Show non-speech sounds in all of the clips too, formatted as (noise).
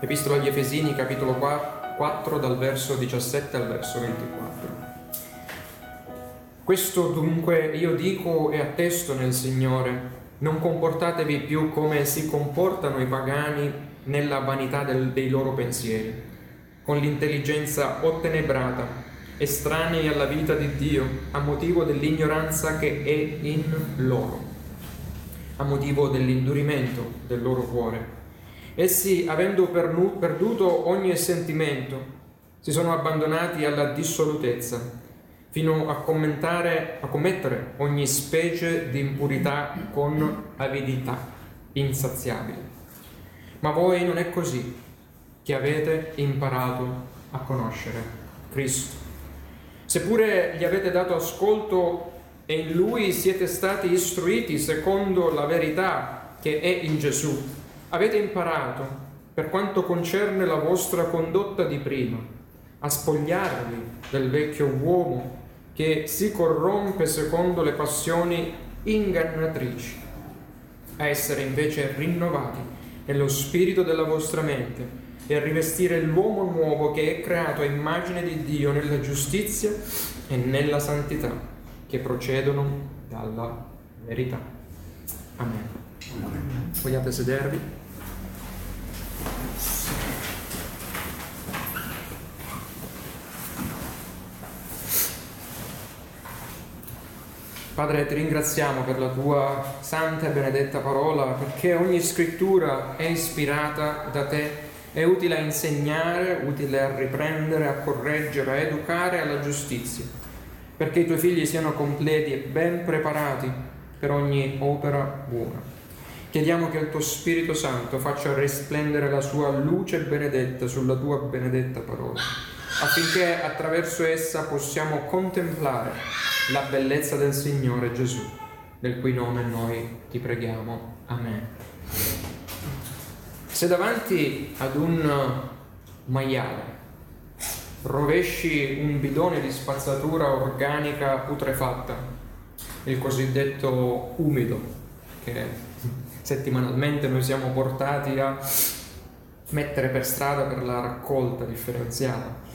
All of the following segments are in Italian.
Epistola agli Efesini, capitolo 4, dal verso 17 al verso 24. Questo dunque io dico e attesto nel Signore, non comportatevi più come si comportano i pagani nella vanità del, dei loro pensieri, con l'intelligenza ottenebrata, estranei alla vita di Dio, a motivo dell'ignoranza che è in loro, a motivo dell'indurimento del loro cuore Essi, avendo perduto ogni sentimento, si sono abbandonati alla dissolutezza, fino a, a commettere ogni specie di impurità con avidità insaziabile. Ma voi non è così che avete imparato a conoscere Cristo. Seppure gli avete dato ascolto e in Lui siete stati istruiti secondo la verità che è in Gesù, Avete imparato, per quanto concerne la vostra condotta di prima, a spogliarvi del vecchio uomo che si corrompe secondo le passioni ingannatrici, a essere invece rinnovati nello spirito della vostra mente e a rivestire l'uomo nuovo che è creato a immagine di Dio nella giustizia e nella santità che procedono dalla verità. Amen. Vogliate sedervi? Padre, ti ringraziamo per la tua santa e benedetta parola, perché ogni scrittura è ispirata da te, è utile a insegnare, utile a riprendere, a correggere, a educare alla giustizia, perché i tuoi figli siano completi e ben preparati per ogni opera buona. Chiediamo che il tuo Spirito Santo faccia risplendere la sua luce benedetta sulla tua benedetta parola, affinché attraverso essa possiamo contemplare la bellezza del Signore Gesù, nel cui nome noi ti preghiamo. Amen. Se davanti ad un maiale rovesci un bidone di spazzatura organica putrefatta, il cosiddetto umido, che settimanalmente noi siamo portati a mettere per strada per la raccolta differenziata,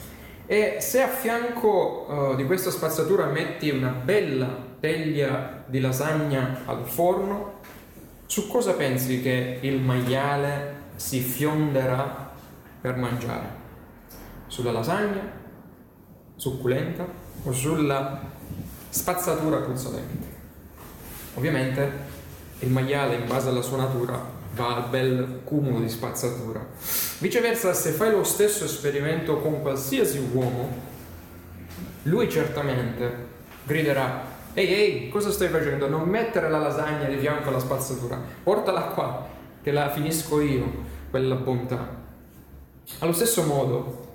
e se a fianco uh, di questa spazzatura metti una bella teglia di lasagna al forno, su cosa pensi che il maiale si fionderà per mangiare? Sulla lasagna, succulenta o sulla spazzatura puzzolente? Ovviamente il maiale, in base alla sua natura, va al bel cumulo di spazzatura. Viceversa, se fai lo stesso esperimento con qualsiasi uomo, lui certamente griderà Ehi, ehi, cosa stai facendo? Non mettere la lasagna di fianco alla spazzatura, portala qua, che la finisco io, quella bontà. Allo stesso modo,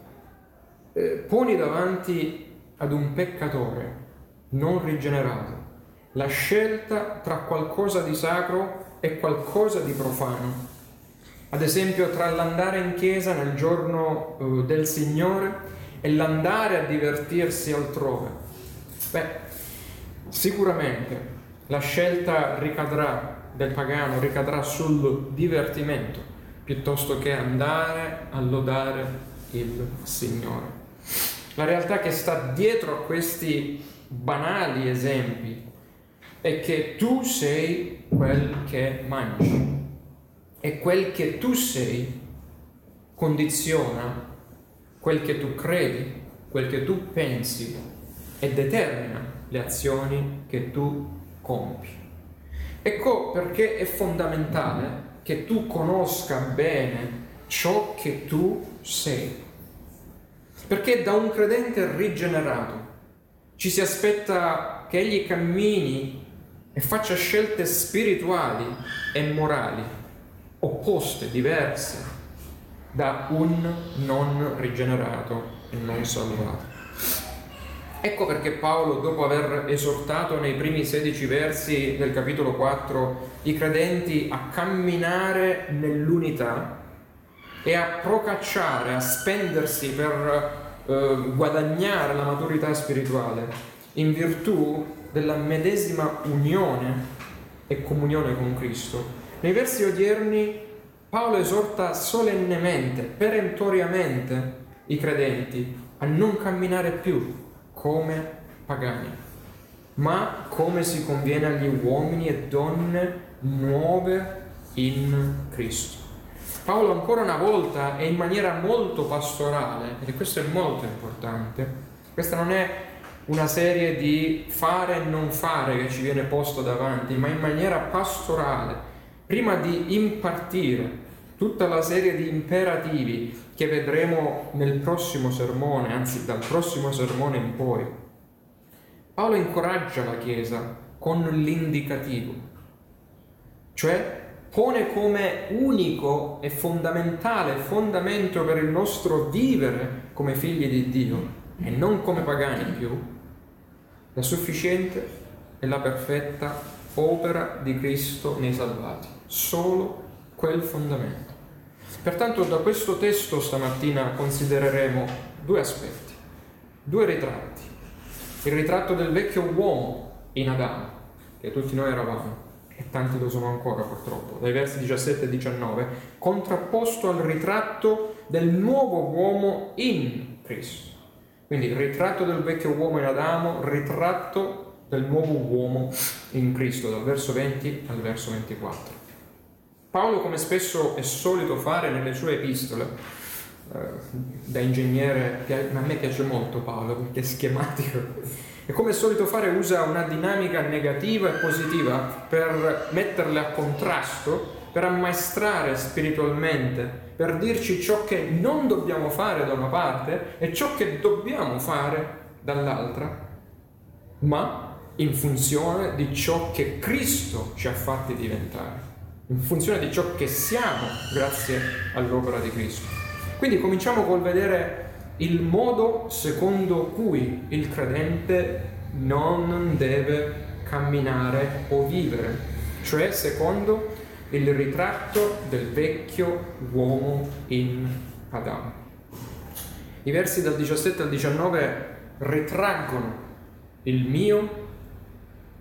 eh, poni davanti ad un peccatore non rigenerato la scelta tra qualcosa di sacro è qualcosa di profano. Ad esempio tra l'andare in chiesa nel giorno uh, del Signore e l'andare a divertirsi altrove. Beh, sicuramente la scelta ricadrà del pagano, ricadrà sul divertimento piuttosto che andare a lodare il Signore. La realtà che sta dietro a questi banali esempi è che tu sei quel che mangi e quel che tu sei condiziona quel che tu credi, quel che tu pensi e determina le azioni che tu compi. Ecco perché è fondamentale che tu conosca bene ciò che tu sei. Perché da un credente rigenerato ci si aspetta che egli cammini e faccia scelte spirituali e morali opposte, diverse da un non rigenerato e non salvato. Ecco perché Paolo, dopo aver esortato nei primi 16 versi del capitolo 4 i credenti a camminare nell'unità e a procacciare, a spendersi per eh, guadagnare la maturità spirituale in virtù della medesima unione e comunione con Cristo. Nei versi odierni Paolo esorta solennemente, perentoriamente i credenti a non camminare più come pagani, ma come si conviene agli uomini e donne nuove in Cristo. Paolo ancora una volta e in maniera molto pastorale, e questo è molto importante, questa non è una serie di fare e non fare che ci viene posto davanti, ma in maniera pastorale, prima di impartire tutta la serie di imperativi che vedremo nel prossimo sermone, anzi dal prossimo sermone in poi. Paolo incoraggia la Chiesa con l'indicativo, cioè pone come unico e fondamentale fondamento per il nostro vivere come figli di Dio e non come pagani più, la sufficiente e la perfetta opera di Cristo nei salvati, solo quel fondamento. Pertanto da questo testo stamattina considereremo due aspetti, due ritratti. Il ritratto del vecchio uomo in Adamo, che tutti noi eravamo, e tanti lo sono ancora purtroppo, dai versi 17 e 19, contrapposto al ritratto del nuovo uomo in Cristo. Quindi ritratto del vecchio uomo in Adamo, ritratto del nuovo uomo in Cristo, dal verso 20 al verso 24. Paolo, come spesso è solito fare nelle sue epistole, eh, da ingegnere, a me piace molto Paolo perché è schematico, e come è solito fare usa una dinamica negativa e positiva per metterle a contrasto, per ammaestrare spiritualmente, per dirci ciò che non dobbiamo fare da una parte e ciò che dobbiamo fare dall'altra, ma in funzione di ciò che Cristo ci ha fatti diventare, in funzione di ciò che siamo grazie all'opera di Cristo. Quindi cominciamo col vedere il modo secondo cui il credente non deve camminare o vivere, cioè secondo il ritratto del vecchio uomo in Adamo. I versi dal 17 al 19 ritraggono il mio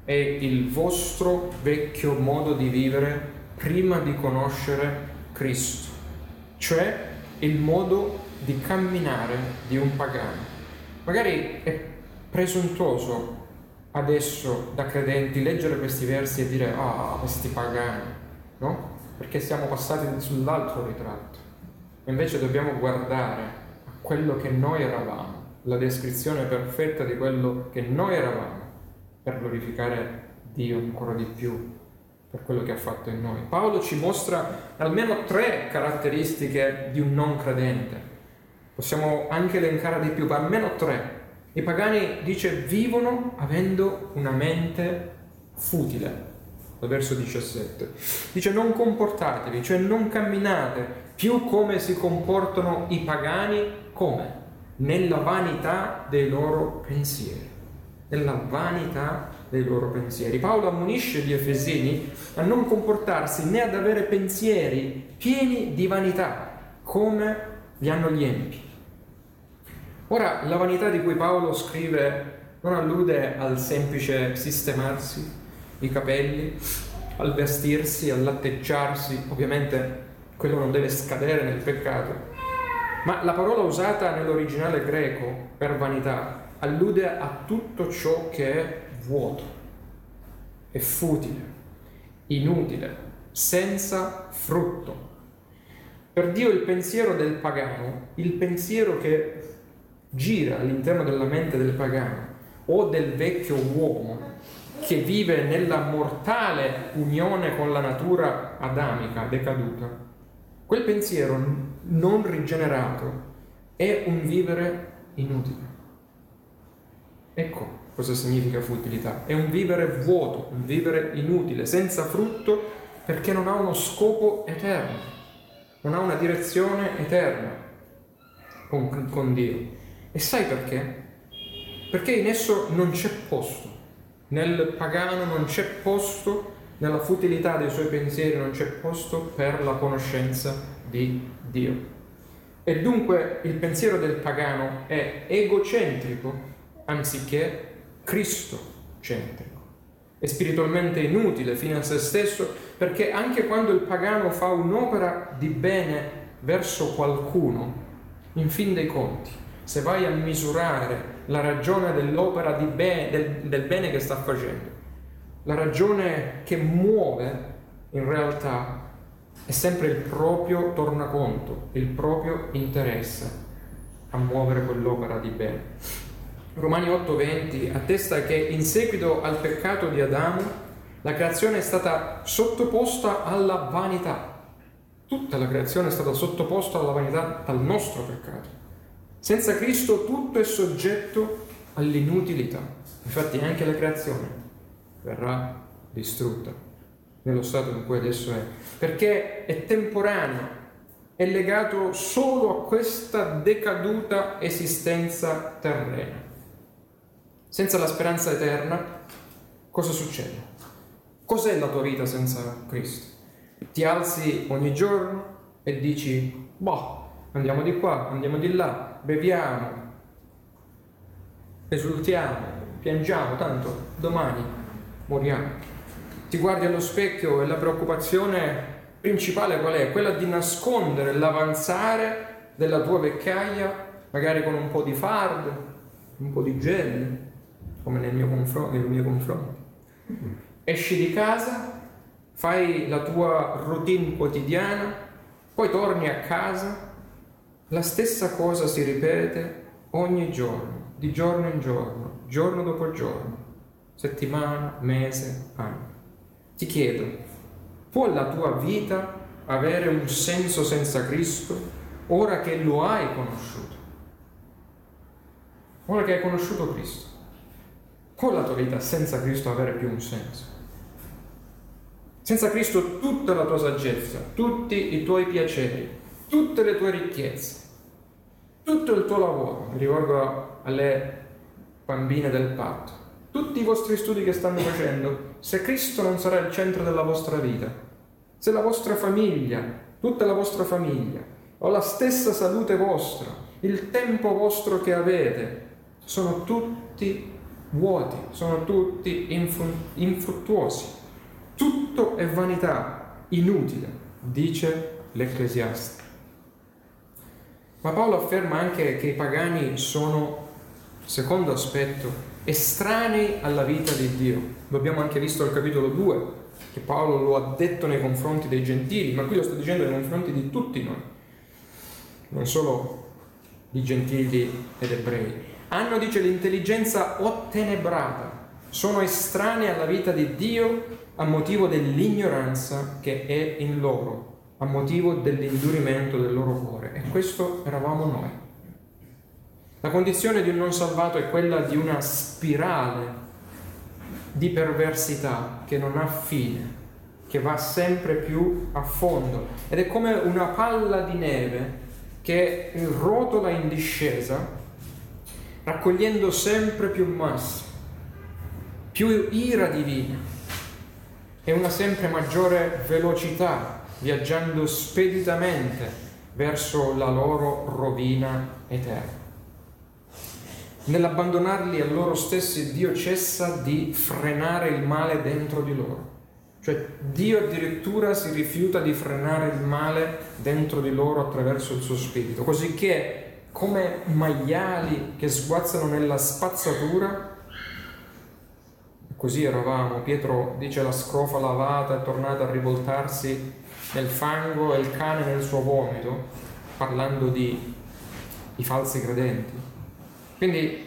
e il vostro vecchio modo di vivere prima di conoscere Cristo, cioè il modo di camminare di un pagano. Magari è presuntuoso adesso da credenti leggere questi versi e dire ah, questi pagani, no? Perché siamo passati sull'altro ritratto. E invece dobbiamo guardare a quello che noi eravamo, la descrizione perfetta di quello che noi eravamo, per glorificare Dio ancora di più per quello che ha fatto in noi. Paolo ci mostra almeno tre caratteristiche di un non credente Possiamo anche elencare di più, ma almeno tre. I pagani, dice, vivono avendo una mente futile, dal verso 17. Dice, non comportatevi, cioè non camminate più come si comportano i pagani, come? Nella vanità dei loro pensieri. Nella vanità dei loro pensieri. Paolo ammonisce gli Efesini a non comportarsi né ad avere pensieri pieni di vanità, come li hanno gli empi. Ora, la vanità di cui Paolo scrive non allude al semplice sistemarsi i capelli, al vestirsi, all'atteggiarsi, ovviamente quello non deve scadere nel peccato, ma la parola usata nell'originale greco per vanità allude a tutto ciò che è vuoto, è futile, inutile, senza frutto. Per Dio il pensiero del pagano, il pensiero che gira all'interno della mente del pagano o del vecchio uomo che vive nella mortale unione con la natura adamica decaduta, quel pensiero non rigenerato è un vivere inutile. Ecco cosa significa futilità. È un vivere vuoto, un vivere inutile, senza frutto, perché non ha uno scopo eterno, non ha una direzione eterna con, con Dio. E sai perché? Perché in esso non c'è posto, nel pagano non c'è posto, nella futilità dei suoi pensieri non c'è posto per la conoscenza di Dio. E dunque il pensiero del pagano è egocentrico anziché cristocentrico. è spiritualmente inutile fino a se stesso, perché anche quando il pagano fa un'opera di bene verso qualcuno, in fin dei conti, se vai a misurare la ragione dell'opera bene, del, del bene che sta facendo, la ragione che muove in realtà è sempre il proprio tornaconto, il proprio interesse a muovere quell'opera di bene. Romani 8:20 attesta che in seguito al peccato di Adamo la creazione è stata sottoposta alla vanità. Tutta la creazione è stata sottoposta alla vanità dal nostro peccato. Senza Cristo tutto è soggetto all'inutilità. Infatti anche la creazione verrà distrutta nello stato in cui adesso è, perché è temporaneo, è legato solo a questa decaduta esistenza terrena. Senza la speranza eterna, cosa succede? Cos'è la tua vita senza Cristo? Ti alzi ogni giorno e dici, boh, andiamo di qua, andiamo di là, beviamo, esultiamo, piangiamo, tanto domani moriamo. Ti guardi allo specchio e la preoccupazione principale qual è? Quella di nascondere l'avanzare della tua vecchiaia, magari con un po' di fardo, un po' di gel, come nel mio, confronto, nel mio confronto. Esci di casa, fai la tua routine quotidiana, poi torni a casa, la stessa cosa si ripete ogni giorno, di giorno in giorno, giorno dopo giorno, settimana, mese, anno. Ti chiedo, Può la tua vita avere un senso senza Cristo ora che lo hai conosciuto? Ora che hai conosciuto Cristo, può la tua vita senza Cristo avere più un senso? Senza Cristo tutta la tua saggezza, tutti i tuoi piaceri, tutte le tue ricchezze, tutto il tuo lavoro, mi rivolgo alle bambine del patto, tutti i vostri studi che stanno facendo, se Cristo non sarà il centro della vostra vita, se la vostra famiglia, tutta la vostra famiglia, o la stessa salute vostra, il tempo vostro che avete, sono tutti vuoti, sono tutti infruttuosi. Tutto è vanità, inutile, dice l'Ecclesiaste. Ma Paolo afferma anche che i pagani sono, secondo aspetto, estranei alla vita di Dio. Lo abbiamo anche visto al capitolo 2, che Paolo lo ha detto nei confronti dei gentili, ma qui lo sta dicendo nei confronti di tutti noi, non solo di gentili ed ebrei. Hanno, dice, l'intelligenza ottenebrata, sono estranei alla vita di Dio a motivo dell'ignoranza che è in loro, a motivo dell'indurimento del loro cuore. E questo eravamo noi. La condizione di un non salvato è quella di una spirale di perversità che non ha fine, che va sempre più a fondo ed è come una palla di neve che rotola in discesa, raccogliendo sempre più massa, più ira divina e una sempre maggiore velocità, viaggiando speditamente verso la loro rovina eterna. Nell'abbandonarli a loro stessi Dio cessa di frenare il male dentro di loro. Cioè Dio addirittura si rifiuta di frenare il male dentro di loro attraverso il suo spirito, così che come maiali che sguazzano nella spazzatura, così eravamo, Pietro dice la scrofa lavata è tornata a rivoltarsi nel fango e il cane nel suo vomito, parlando di i falsi credenti. Quindi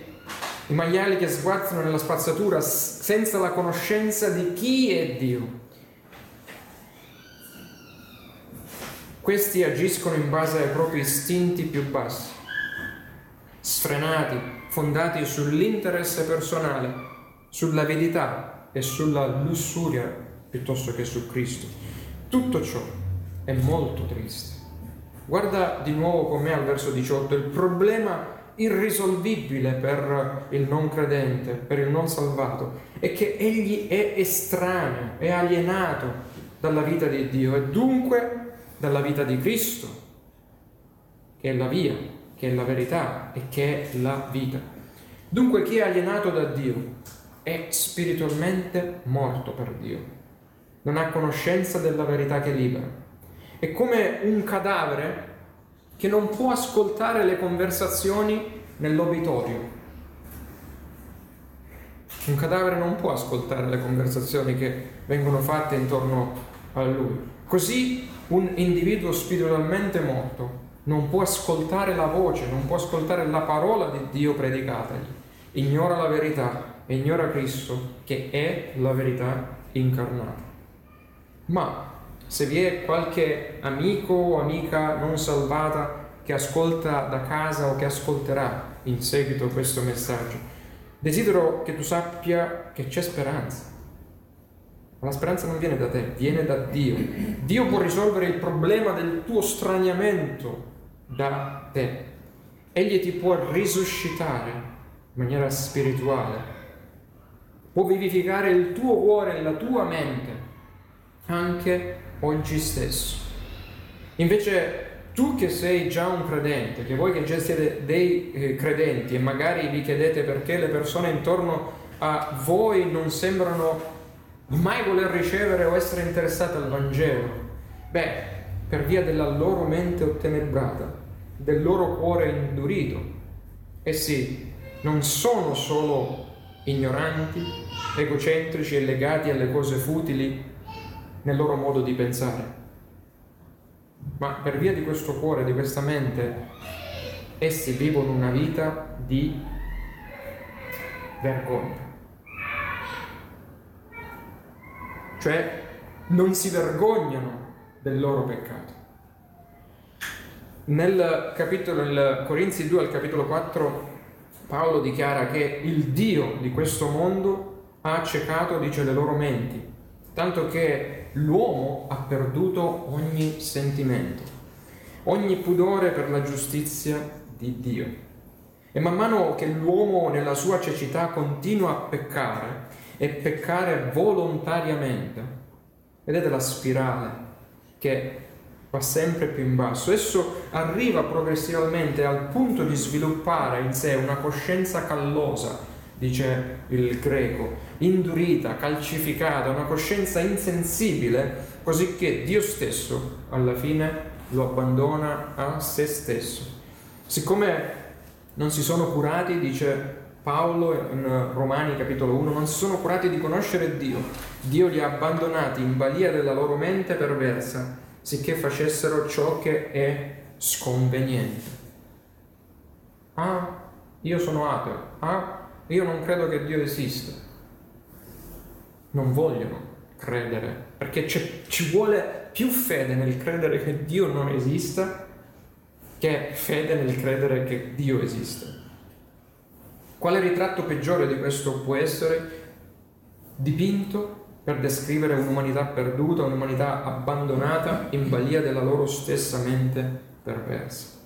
i maiali che sguazzano nella spazzatura senza la conoscenza di chi è Dio. Questi agiscono in base ai propri istinti più bassi, sfrenati, fondati sull'interesse personale, sull'avidità e sulla lussuria piuttosto che su Cristo. Tutto ciò è molto triste. Guarda di nuovo con me al verso 18, il problema irrisolvibile per il non credente, per il non salvato, è che egli è estraneo, è alienato dalla vita di Dio e dunque dalla vita di Cristo, che è la via, che è la verità e che è la vita. Dunque chi è alienato da Dio è spiritualmente morto per Dio, non ha conoscenza della verità che libera. È come un cadavere che non può ascoltare le conversazioni nell'obitorio. Un cadavere non può ascoltare le conversazioni che vengono fatte intorno a lui. Così un individuo spiritualmente morto non può ascoltare la voce, non può ascoltare la parola di Dio predicatagli. Ignora la verità ignora Cristo che è la verità incarnata. Ma se vi è qualche amico o amica non salvata che ascolta da casa o che ascolterà in seguito questo messaggio, desidero che tu sappia che c'è speranza. Ma la speranza non viene da te, viene da Dio. Dio può risolvere il problema del tuo straniamento da te. Egli ti può risuscitare in maniera spirituale, può vivificare il tuo cuore e la tua mente anche oggi stesso. Invece tu che sei già un credente, che voi che già siete dei eh, credenti e magari vi chiedete perché le persone intorno a voi non sembrano mai voler ricevere o essere interessate al Vangelo, beh, per via della loro mente ottenebrata, del loro cuore indurito. Essi non sono solo ignoranti, egocentrici e legati alle cose futili nel loro modo di pensare, ma per via di questo cuore, di questa mente, essi vivono una vita di vergogna. Cioè non si vergognano del loro peccato. Nel capitolo, nel Corinzi 2 al capitolo 4, Paolo dichiara che il Dio di questo mondo ha accecato, dice, le loro menti, tanto che l'uomo ha perduto ogni sentimento, ogni pudore per la giustizia di Dio. E man mano che l'uomo nella sua cecità continua a peccare e peccare volontariamente, vedete la spirale che va sempre più in basso. Esso arriva progressivamente al punto di sviluppare in sé una coscienza callosa, dice il greco, indurita, calcificata, una coscienza insensibile, così che Dio stesso alla fine lo abbandona a se stesso. Siccome non si sono curati, dice Paolo in Romani capitolo 1, non si sono curati di conoscere Dio, Dio li ha abbandonati in balia della loro mente perversa sicché facessero ciò che è sconveniente. Ah, io sono ateo. Ah, io non credo che Dio esista. Non vogliono credere, perché ci vuole più fede nel credere che Dio non esista che fede nel credere che Dio esiste. Quale ritratto peggiore di questo può essere dipinto per descrivere un'umanità perduta, un'umanità abbandonata in balia della loro stessa mente perversa.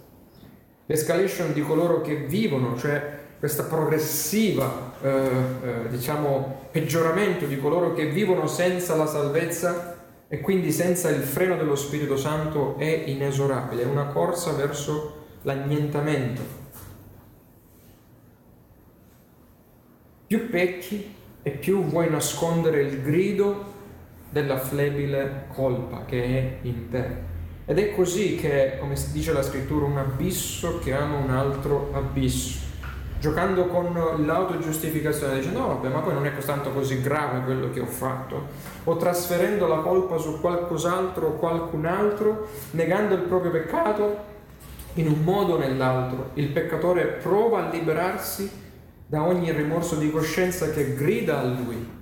L'escalation di coloro che vivono, cioè questa progressiva, eh, eh, diciamo, peggioramento di coloro che vivono senza la salvezza e quindi senza il freno dello Spirito Santo è inesorabile, è una corsa verso l'annientamento. Più pecchi, e più vuoi nascondere il grido della flebile colpa che è in te. Ed è così che, come dice la scrittura, un abisso chiama un altro abisso. Giocando con l'autogiustificazione, dicendo no vabbè ma poi non è tanto così grave quello che ho fatto, o trasferendo la colpa su qualcos'altro o qualcun altro, negando il proprio peccato in un modo o nell'altro. Il peccatore prova a liberarsi da ogni rimorso di coscienza che grida a lui.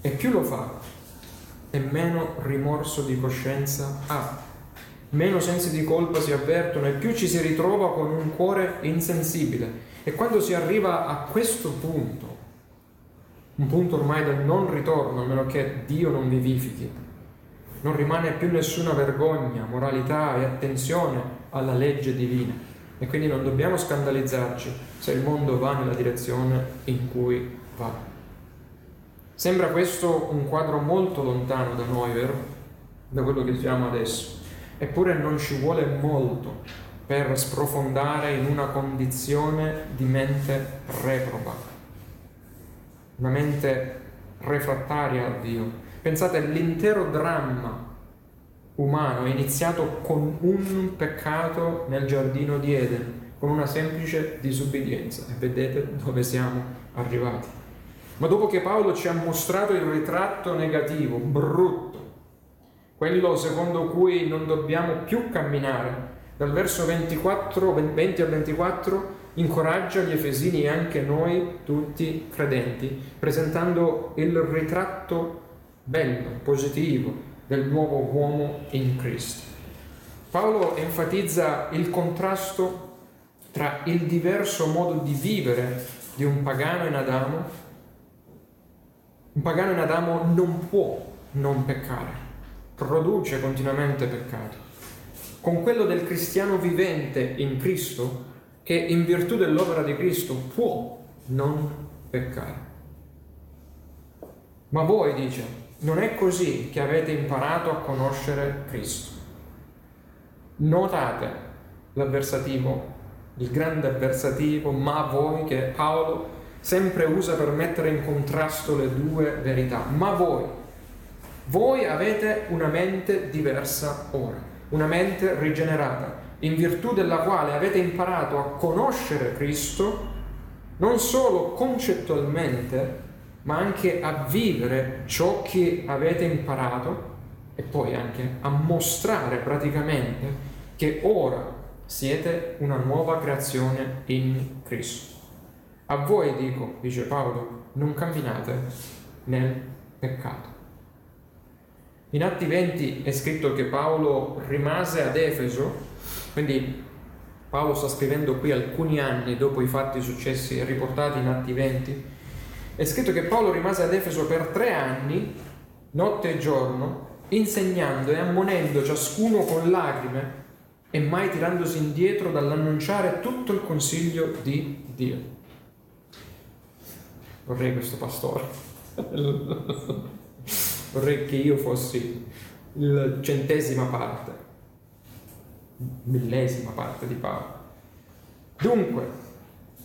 E più lo fa, e meno rimorso di coscienza ha. Meno sensi di colpa si avvertono e più ci si ritrova con un cuore insensibile. E quando si arriva a questo punto, un punto ormai del non ritorno, a meno che Dio non vivifichi, non rimane più nessuna vergogna, moralità e attenzione alla legge divina e quindi non dobbiamo scandalizzarci se il mondo va nella direzione in cui va. Sembra questo un quadro molto lontano da noi, vero? Da quello che siamo adesso. Eppure non ci vuole molto per sprofondare in una condizione di mente reproba. una mente refrattaria a Dio. Pensate, l'intero dramma umano è iniziato con un peccato nel giardino di Eden, con una semplice disubbidienza. E vedete dove siamo arrivati. Ma dopo che Paolo ci ha mostrato il ritratto negativo, brutto, quello secondo cui non dobbiamo più camminare, dal verso 24, 20 al 24, incoraggia gli Efesini e anche noi tutti credenti, presentando il ritratto bello, positivo del nuovo uomo in Cristo. Paolo enfatizza il contrasto tra il diverso modo di vivere di un pagano in Adamo. Un pagano in Adamo non può non peccare, produce continuamente peccati. Con quello del cristiano vivente in Cristo, che in virtù dell'opera di Cristo può non peccare. Ma voi, dice, non è così che avete imparato a conoscere Cristo. Notate l'avversativo, il grande avversativo, ma voi che Paolo sempre usa per mettere in contrasto le due verità. Ma voi, voi avete una mente diversa ora, una mente rigenerata, in virtù della quale avete imparato a conoscere Cristo non solo concettualmente, ma anche a vivere ciò che avete imparato e poi anche a mostrare praticamente che ora siete una nuova creazione in Cristo. A voi dico, dice Paolo, non camminate nel peccato. In Atti 20 è scritto che Paolo rimase ad Efeso quindi Paolo sta scrivendo qui alcuni anni dopo i fatti successi riportati in Atti 20. È scritto che Paolo rimase ad Efeso per tre anni, notte e giorno, insegnando e ammonendo ciascuno con lacrime e mai tirandosi indietro dall'annunciare tutto il consiglio di Dio. Vorrei questo pastore. (laughs) Vorrei che io fossi la centesima parte millesima parte di Paolo. Dunque,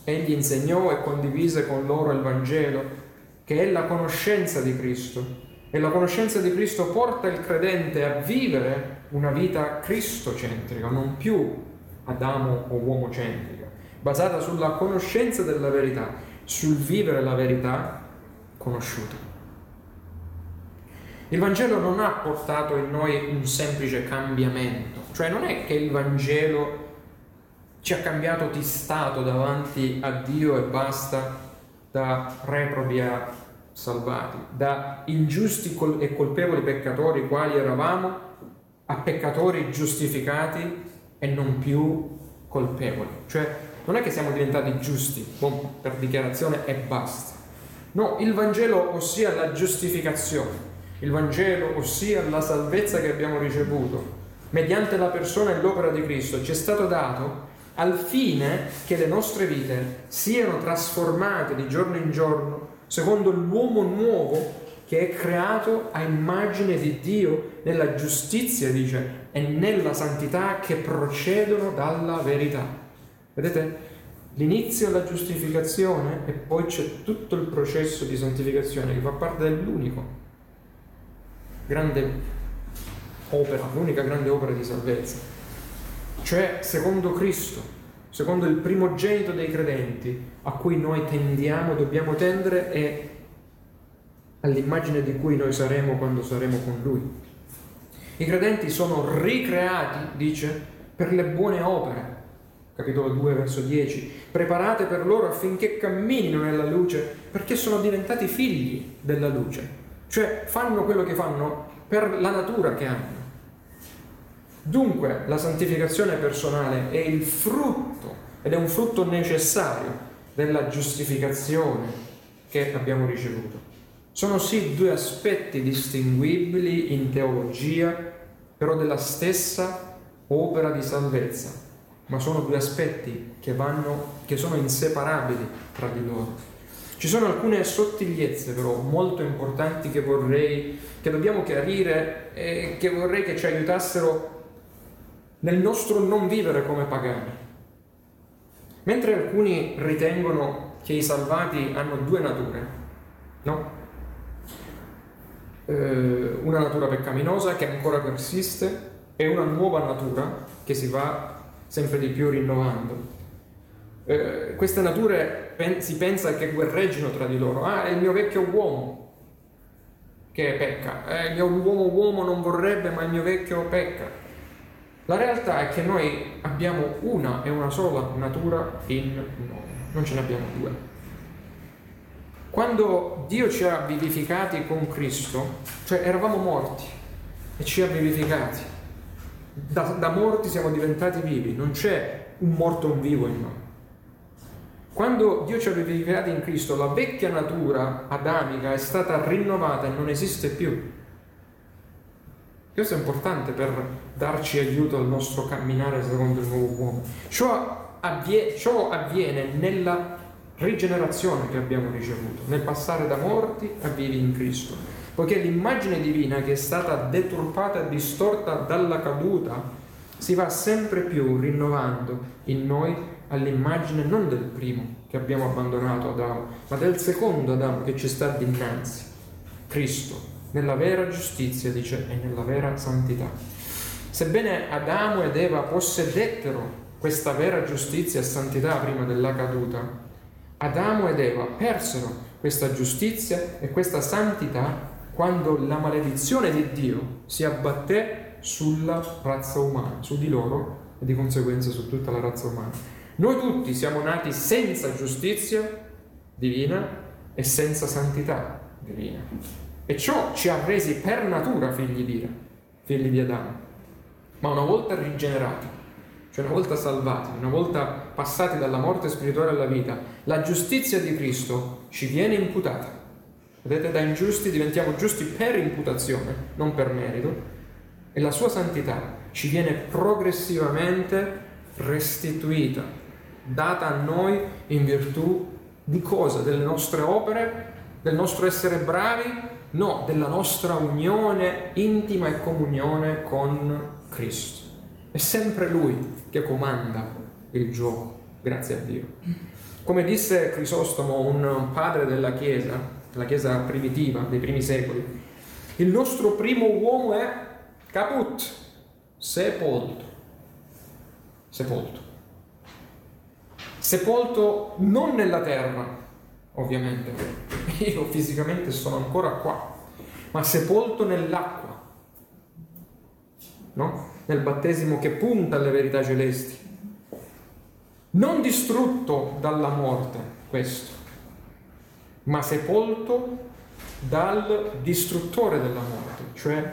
egli insegnò e condivise con loro il Vangelo, che è la conoscenza di Cristo. E la conoscenza di Cristo porta il credente a vivere una vita cristocentrica, non più Adamo o uomocentrica, basata sulla conoscenza della verità, sul vivere la verità conosciuta. Il Vangelo non ha portato in noi un semplice cambiamento, cioè non è che il Vangelo ci ha cambiato di stato davanti a Dio e basta da reprobi a salvati, da ingiusti e colpevoli peccatori quali eravamo a peccatori giustificati e non più colpevoli. Cioè non è che siamo diventati giusti per dichiarazione e basta. No, il Vangelo, ossia la giustificazione, il Vangelo, ossia la salvezza che abbiamo ricevuto mediante la persona e l'opera di Cristo, ci è stato dato al fine che le nostre vite siano trasformate di giorno in giorno secondo l'uomo nuovo che è creato a immagine di Dio nella giustizia, dice, e nella santità che procedono dalla verità. Vedete? L'inizio è la giustificazione e poi c'è tutto il processo di santificazione che fa parte dell'unico grande opera, l'unica grande opera di salvezza. Cioè, secondo Cristo, secondo il primogenito dei credenti, a cui noi tendiamo, dobbiamo tendere e all'immagine di cui noi saremo quando saremo con Lui. I credenti sono ricreati, dice, per le buone opere, capitolo 2, verso 10, preparate per loro affinché camminino nella luce, perché sono diventati figli della luce. Cioè fanno quello che fanno per la natura che hanno. Dunque la santificazione personale è il frutto, ed è un frutto necessario, della giustificazione che abbiamo ricevuto. Sono sì due aspetti distinguibili in teologia, però della stessa opera di salvezza, ma sono due aspetti che, vanno, che sono inseparabili tra di loro. Ci sono alcune sottigliezze però molto importanti che vorrei, che dobbiamo chiarire e che vorrei che ci aiutassero nel nostro non vivere come pagani. Mentre alcuni ritengono che i salvati hanno due nature, no? Eh, una natura peccaminosa che ancora persiste e una nuova natura che si va sempre di più rinnovando. Eh, queste nature pen- si pensa che guerreggino tra di loro. Ah, è il mio vecchio uomo che pecca. Eh, il mio uomo uomo non vorrebbe, ma il mio vecchio pecca. La realtà è che noi abbiamo una e una sola natura in noi, non ce ne abbiamo due. Quando Dio ci ha vivificati con Cristo, cioè eravamo morti e ci ha vivificati, da, da morti siamo diventati vivi, non c'è un morto e un vivo in noi. Quando Dio ci ha vivificati in Cristo, la vecchia natura adamica è stata rinnovata e non esiste più. Questo è importante per darci aiuto al nostro camminare secondo il nuovo uomo. Ciò avviene, ciò avviene nella rigenerazione che abbiamo ricevuto, nel passare da morti a vivi in Cristo. Poiché l'immagine divina che è stata deturpata e distorta dalla caduta si va sempre più rinnovando in noi all'immagine non del primo che abbiamo abbandonato Adamo, ma del secondo Adamo che ci sta dinanzi, Cristo, nella vera giustizia, dice, e nella vera santità. Sebbene Adamo ed Eva possedettero questa vera giustizia e santità prima della caduta, Adamo ed Eva persero questa giustizia e questa santità quando la maledizione di Dio si abbatté sulla razza umana, su di loro e di conseguenza su tutta la razza umana. Noi tutti siamo nati senza giustizia divina e senza santità divina. E ciò ci ha resi per natura figli di figli di Adamo. Ma una volta rigenerati, cioè una volta salvati, una volta passati dalla morte spirituale alla vita, la giustizia di Cristo ci viene imputata. Vedete, da ingiusti diventiamo giusti per imputazione, non per merito, e la sua santità ci viene progressivamente restituita, data a noi in virtù di cosa? Delle nostre opere, del nostro essere bravi no, della nostra unione intima e comunione con Cristo. È sempre Lui che comanda il gioco, grazie a Dio. Come disse Crisostomo, un padre della Chiesa, della Chiesa primitiva dei primi secoli, il nostro primo uomo è caput, sepolto. Sepolto. Sepolto non nella terra, ovviamente. Io fisicamente sono ancora qua, ma sepolto nell'acqua, no? Nel battesimo che punta alle verità celesti. Non distrutto dalla morte, questo, ma sepolto dal distruttore della morte, cioè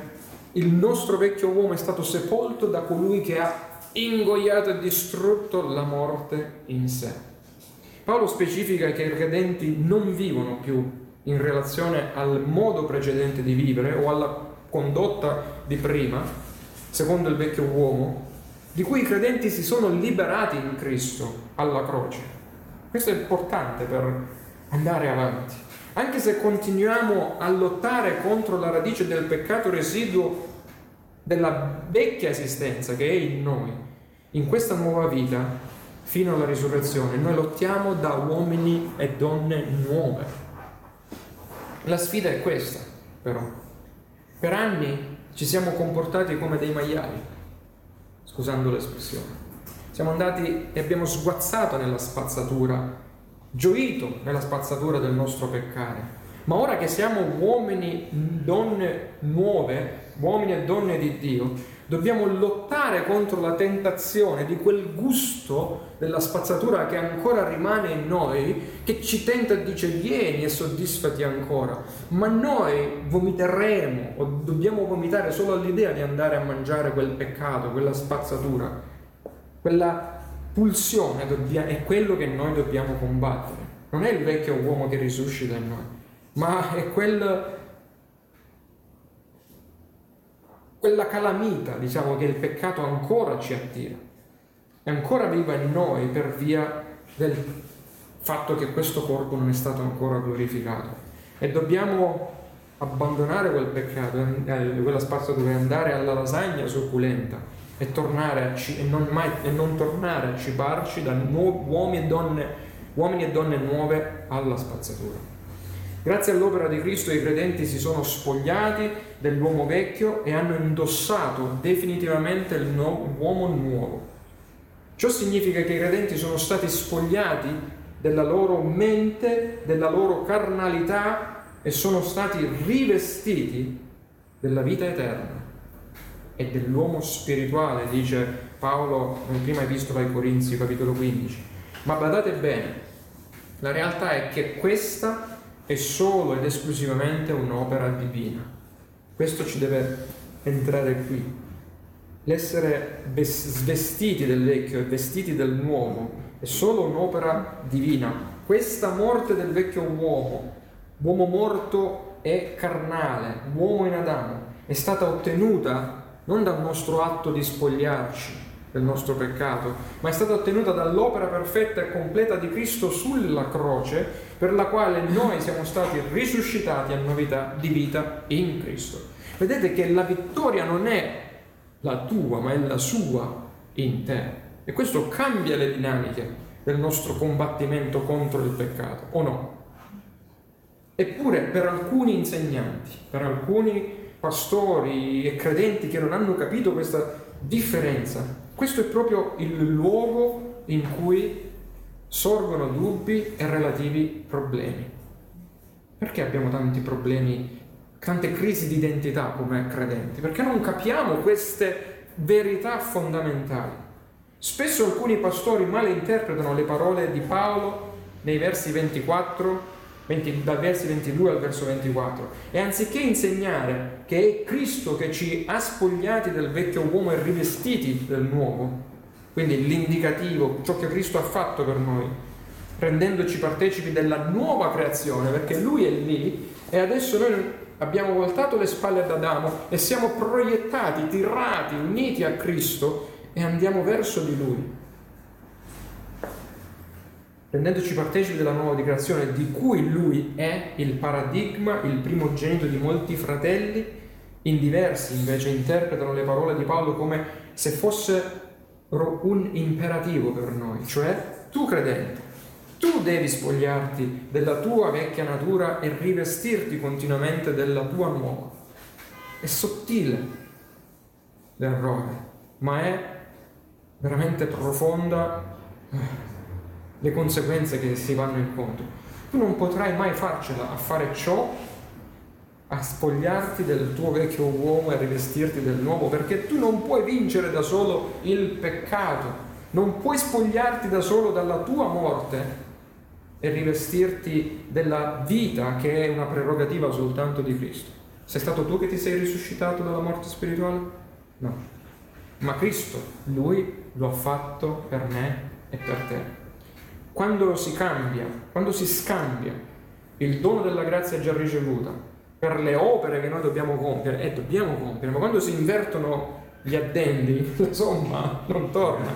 il nostro vecchio uomo è stato sepolto da colui che ha ingoiato e distrutto la morte in sé. Paolo specifica che i credenti non vivono più in relazione al modo precedente di vivere o alla condotta di prima, secondo il vecchio uomo, di cui i credenti si sono liberati in Cristo alla croce. Questo è importante per andare avanti. Anche se continuiamo a lottare contro la radice del peccato residuo della vecchia esistenza che è in noi, in questa nuova vita, fino alla risurrezione. Noi lottiamo da uomini e donne nuove. La sfida è questa, però. Per anni ci siamo comportati come dei maiali, scusando l'espressione. Siamo andati e abbiamo sguazzato nella spazzatura, gioito nella spazzatura del nostro peccare. Ma ora che siamo uomini, donne nuove, uomini e donne di Dio, Dobbiamo lottare contro la tentazione di quel gusto della spazzatura che ancora rimane in noi, che ci tenta e dice vieni e soddisfati ancora. Ma noi vomiteremo o dobbiamo vomitare solo all'idea di andare a mangiare quel peccato, quella spazzatura. Quella pulsione è quello che noi dobbiamo combattere. Non è il vecchio uomo che risuscita in noi, ma è quel quella calamita, diciamo, che il peccato ancora ci attira, è ancora viva in noi per via del fatto che questo corpo non è stato ancora glorificato. E dobbiamo abbandonare quel peccato, eh, quella spazzatura e andare alla lasagna succulenta e, tornare ci- e, non, mai, e non tornare a cibarci da nu- uomini, e donne, uomini e donne nuove alla spazzatura. Grazie all'opera di Cristo i credenti si sono spogliati dell'uomo vecchio e hanno indossato definitivamente l'uomo nuovo. Ciò significa che i credenti sono stati spogliati della loro mente, della loro carnalità e sono stati rivestiti della vita eterna e dell'uomo spirituale, dice Paolo in prima epistola ai Corinzi, capitolo 15. Ma badate bene, la realtà è che questa è solo ed esclusivamente un'opera divina. Questo ci deve entrare qui. L'essere svestiti del vecchio e vestiti del nuovo è solo un'opera divina. Questa morte del vecchio uomo, uomo morto e carnale, uomo in Adamo, è stata ottenuta non dal nostro atto di spogliarci del nostro peccato, ma è stata ottenuta dall'opera perfetta e completa di Cristo sulla croce, per la quale noi siamo stati risuscitati a novità di vita in Cristo. Vedete che la vittoria non è la tua, ma è la sua in te. E questo cambia le dinamiche del nostro combattimento contro il peccato, o no? Eppure per alcuni insegnanti, per alcuni pastori e credenti che non hanno capito questa differenza, questo è proprio il luogo in cui sorgono dubbi e relativi problemi. Perché abbiamo tanti problemi, tante crisi di identità come credenti? Perché non capiamo queste verità fondamentali. Spesso alcuni pastori malinterpretano le parole di Paolo nei versi 24 20, dal verso 22 al verso 24. E anziché insegnare che è Cristo che ci ha spogliati del vecchio uomo e rivestiti del nuovo, quindi l'indicativo, ciò che Cristo ha fatto per noi, rendendoci partecipi della nuova creazione, perché Lui è lì e adesso noi abbiamo voltato le spalle ad Adamo e siamo proiettati, tirati, uniti a Cristo e andiamo verso di Lui. Rendendoci partecipi della nuova creazione di cui lui è il paradigma, il primogenito di molti fratelli, in diversi invece interpretano le parole di Paolo come se fosse un imperativo per noi, cioè tu credente, tu devi spogliarti della tua vecchia natura e rivestirti continuamente della tua nuova. È sottile l'errore, ma è veramente profonda le conseguenze che si vanno incontro. Tu non potrai mai farcela a fare ciò, a spogliarti del tuo vecchio uomo e a rivestirti del nuovo, perché tu non puoi vincere da solo il peccato, non puoi spogliarti da solo dalla tua morte e rivestirti della vita che è una prerogativa soltanto di Cristo. Sei stato tu che ti sei risuscitato dalla morte spirituale? No. Ma Cristo, Lui lo ha fatto per me e per te quando si cambia, quando si scambia il dono della grazia già ricevuta per le opere che noi dobbiamo compiere, e dobbiamo compiere, ma quando si invertono gli addendi, (laughs) la somma non torna.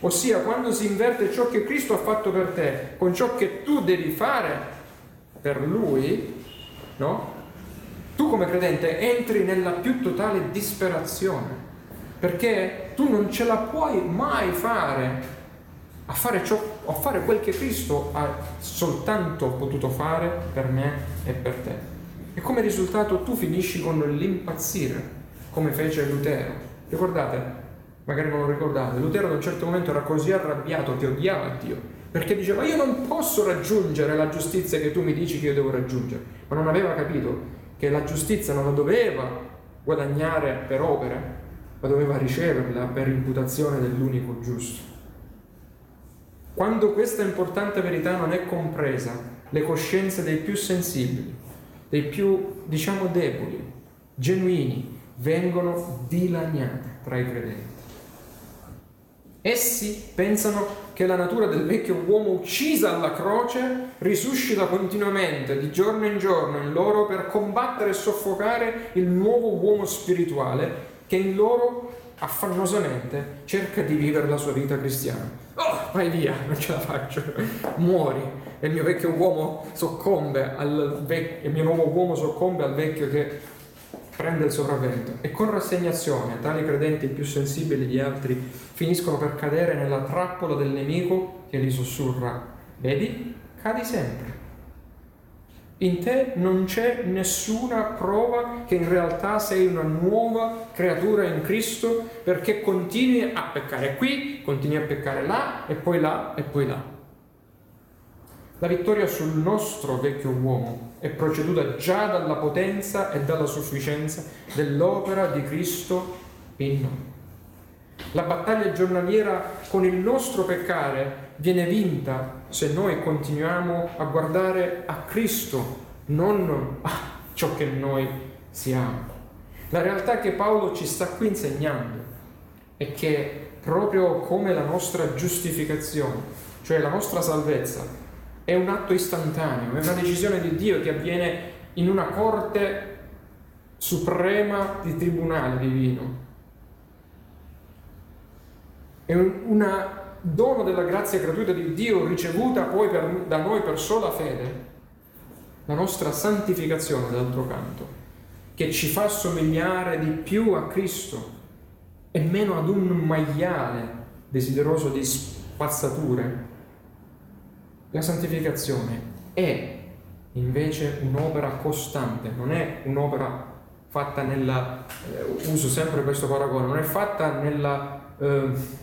Ossia, quando si inverte ciò che Cristo ha fatto per te con ciò che tu devi fare per Lui, no? Tu come credente entri nella più totale disperazione, perché tu non ce la puoi mai fare a fare, ciò, a fare quel che Cristo ha soltanto potuto fare per me e per te. E come risultato tu finisci con l'impazzire, come fece Lutero. Ricordate, magari non lo ricordate, Lutero ad un certo momento era così arrabbiato che odiava Dio, perché diceva io non posso raggiungere la giustizia che tu mi dici che io devo raggiungere, ma non aveva capito che la giustizia non la doveva guadagnare per opere, ma doveva riceverla per imputazione dell'unico giusto. Quando questa importante verità non è compresa, le coscienze dei più sensibili, dei più, diciamo, deboli, genuini, vengono dilaniate tra i credenti. Essi pensano che la natura del vecchio uomo uccisa alla croce risuscita continuamente, di giorno in giorno, in loro per combattere e soffocare il nuovo uomo spirituale che in loro affannosamente cerca di vivere la sua vita cristiana. Oh, vai via, non ce la faccio, muori. E il mio vecchio uomo soccombe al vecchio, il mio nuovo uomo soccombe al vecchio che prende il sopravvento. E con rassegnazione, tali credenti più sensibili di altri finiscono per cadere nella trappola del nemico che li sussurra. Vedi? Cadi sempre. In te non c'è nessuna prova che in realtà sei una nuova creatura in Cristo perché continui a peccare qui, continui a peccare là e poi là e poi là. La vittoria sul nostro vecchio uomo è proceduta già dalla potenza e dalla sufficienza dell'opera di Cristo in noi. La battaglia giornaliera con il nostro peccare viene vinta se noi continuiamo a guardare a Cristo, non a ciò che noi siamo. La realtà che Paolo ci sta qui insegnando è che proprio come la nostra giustificazione, cioè la nostra salvezza, è un atto istantaneo, è una decisione di Dio che avviene in una corte suprema di tribunale divino, è un dono della grazia gratuita di Dio ricevuta poi per, da noi per sola fede, la nostra santificazione d'altro canto, che ci fa somigliare di più a Cristo e meno ad un maiale desideroso di spazzature. La santificazione è invece un'opera costante, non è un'opera fatta nella, eh, uso sempre questo paragone, non è fatta nella... Eh,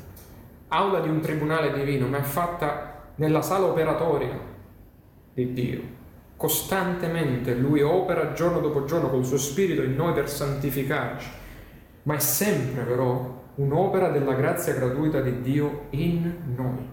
aula di un tribunale divino, ma è fatta nella sala operatoria di Dio. Costantemente Lui opera giorno dopo giorno col suo spirito in noi per santificarci, ma è sempre però un'opera della grazia gratuita di Dio in noi,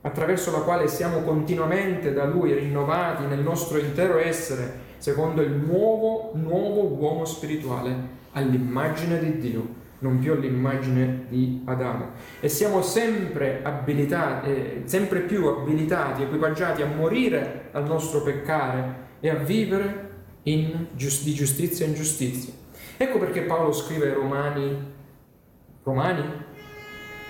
attraverso la quale siamo continuamente da Lui rinnovati nel nostro intero essere, secondo il nuovo, nuovo uomo spirituale, all'immagine di Dio non più all'immagine di Adamo. E siamo sempre abilitati, eh, sempre più abilitati, equipaggiati a morire al nostro peccare e a vivere in, di giustizia in giustizia. Ecco perché Paolo scrive ai Romani, Romani,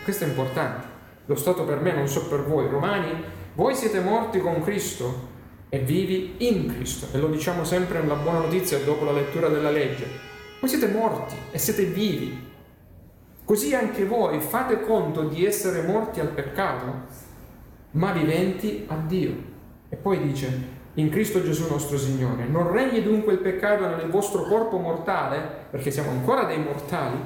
questo è importante, lo stato per me, non so per voi, Romani, voi siete morti con Cristo e vivi in Cristo. E lo diciamo sempre nella buona notizia dopo la lettura della legge. Voi siete morti e siete vivi Così anche voi fate conto di essere morti al peccato, ma viventi a Dio. E poi dice, in Cristo Gesù nostro Signore, non regni dunque il peccato nel vostro corpo mortale, perché siamo ancora dei mortali,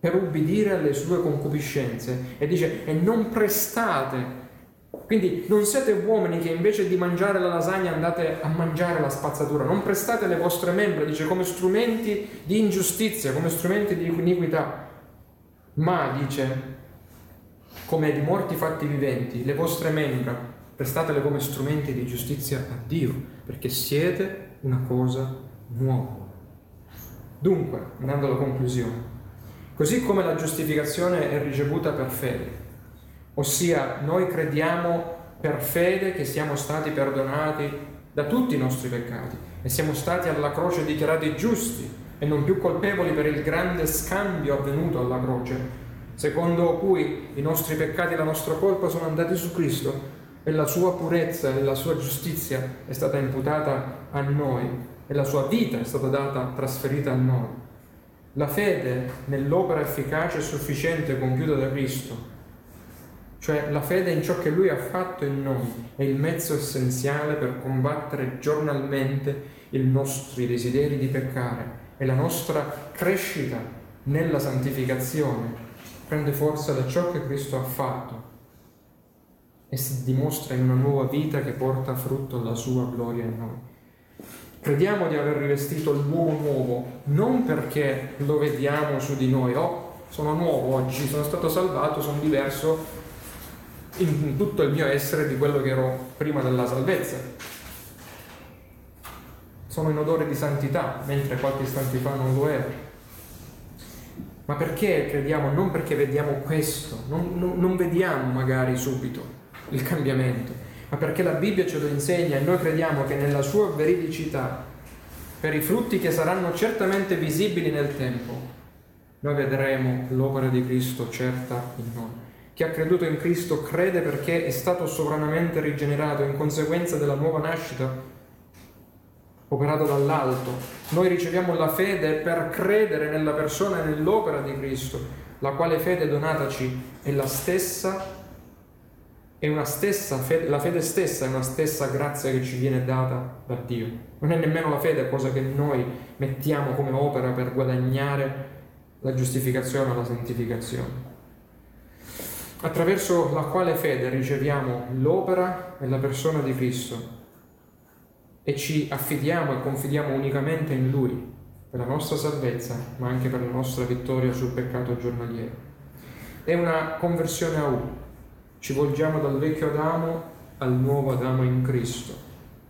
per ubbidire alle sue concupiscenze. E dice, e non prestate quindi non siete uomini che invece di mangiare la lasagna andate a mangiare la spazzatura, non prestate le vostre membra, dice, come strumenti di ingiustizia, come strumenti di iniquità, ma dice, come di morti fatti viventi, le vostre membra prestatele come strumenti di giustizia a Dio, perché siete una cosa nuova. Dunque, andando alla conclusione, così come la giustificazione è ricevuta per fede, ossia noi crediamo per fede che siamo stati perdonati da tutti i nostri peccati e siamo stati alla croce dichiarati giusti e non più colpevoli per il grande scambio avvenuto alla croce, secondo cui i nostri peccati e la nostra colpa sono andati su Cristo e la sua purezza e la sua giustizia è stata imputata a noi e la sua vita è stata data, trasferita a noi. La fede nell'opera efficace e sufficiente compiuta da Cristo, cioè la fede in ciò che Lui ha fatto in noi, è il mezzo essenziale per combattere giornalmente i nostri desideri di peccare e la nostra crescita nella santificazione prende forza da ciò che Cristo ha fatto e si dimostra in una nuova vita che porta frutto alla sua gloria in noi. Crediamo di aver rivestito l'uomo nuovo non perché lo vediamo su di noi, oh, sono nuovo oggi, sono stato salvato, sono diverso in tutto il mio essere di quello che ero prima della salvezza sono in odore di santità, mentre qualche istante fa non lo era. Ma perché crediamo? Non perché vediamo questo, non, non, non vediamo magari subito il cambiamento, ma perché la Bibbia ce lo insegna e noi crediamo che nella sua veridicità, per i frutti che saranno certamente visibili nel tempo, noi vedremo l'opera di Cristo certa in noi. Chi ha creduto in Cristo crede perché è stato sovranamente rigenerato in conseguenza della nuova nascita operato dall'alto. Noi riceviamo la fede per credere nella persona e nell'opera di Cristo, la quale fede donataci è la stessa è una stessa fede, la fede stessa è una stessa grazia che ci viene data da Dio. Non è nemmeno la fede cosa che noi mettiamo come opera per guadagnare la giustificazione o la santificazione. Attraverso la quale fede riceviamo l'opera e la persona di Cristo e ci affidiamo e confidiamo unicamente in Lui per la nostra salvezza, ma anche per la nostra vittoria sul peccato giornaliero. È una conversione a U, ci volgiamo dal vecchio Adamo al nuovo Adamo in Cristo,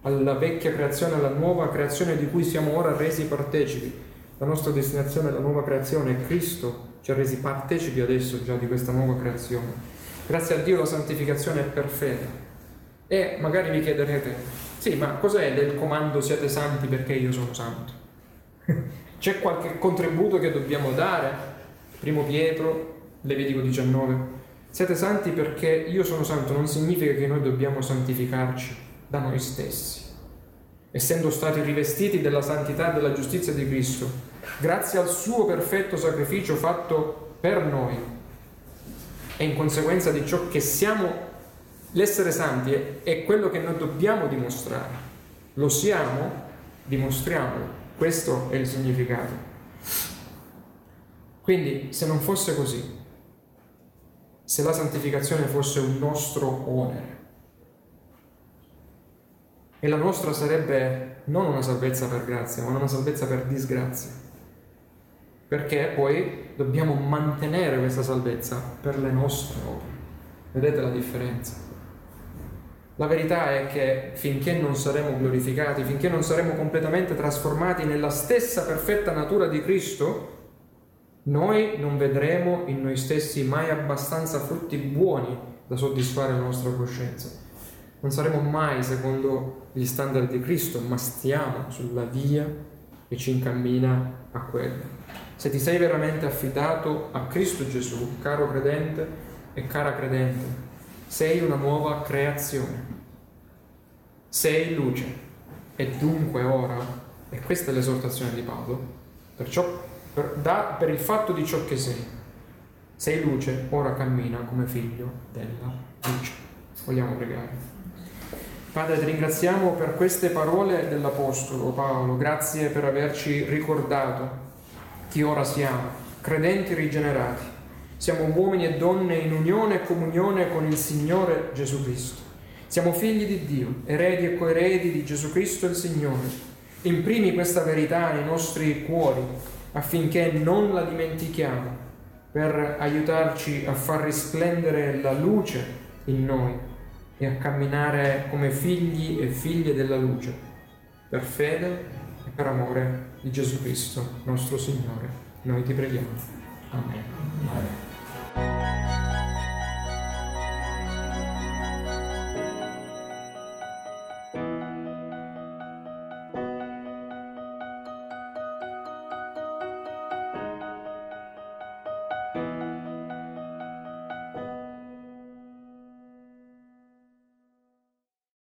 alla vecchia creazione, alla nuova creazione di cui siamo ora resi partecipi. La nostra destinazione è la nuova creazione e Cristo ci ha resi partecipi adesso già di questa nuova creazione. Grazie a Dio la santificazione è per fede. E magari vi chiederete, sì, ma cos'è del comando siate santi perché io sono santo? (laughs) C'è qualche contributo che dobbiamo dare? Primo Pietro, Levitico 19, siete santi perché io sono santo non significa che noi dobbiamo santificarci da noi stessi. Essendo stati rivestiti della santità e della giustizia di Cristo, grazie al suo perfetto sacrificio fatto per noi e in conseguenza di ciò che siamo, l'essere santi è quello che noi dobbiamo dimostrare. Lo siamo, dimostriamolo. Questo è il significato. Quindi, se non fosse così, se la santificazione fosse un nostro onere. E la nostra sarebbe non una salvezza per grazia, ma una salvezza per disgrazia. Perché poi dobbiamo mantenere questa salvezza per le nostre opere. Vedete la differenza? La verità è che finché non saremo glorificati, finché non saremo completamente trasformati nella stessa perfetta natura di Cristo, noi non vedremo in noi stessi mai abbastanza frutti buoni da soddisfare la nostra coscienza. Non saremo mai secondo gli standard di Cristo, ma stiamo sulla via che ci incammina a quello. Se ti sei veramente affidato a Cristo Gesù, caro credente e cara credente, sei una nuova creazione. Sei luce e dunque ora, e questa è l'esortazione di Paolo, perciò per, da, per il fatto di ciò che sei. Sei luce, ora cammina come figlio della luce. Vogliamo pregare. Padre, ti ringraziamo per queste parole dell'Apostolo Paolo, grazie per averci ricordato chi ora siamo, credenti rigenerati. Siamo uomini e donne in unione e comunione con il Signore Gesù Cristo. Siamo figli di Dio, eredi e coeredi di Gesù Cristo il Signore. Imprimi questa verità nei nostri cuori affinché non la dimentichiamo, per aiutarci a far risplendere la luce in noi e a camminare come figli e figlie della luce, per fede e per amore di Gesù Cristo, nostro Signore. Noi ti preghiamo. Amen.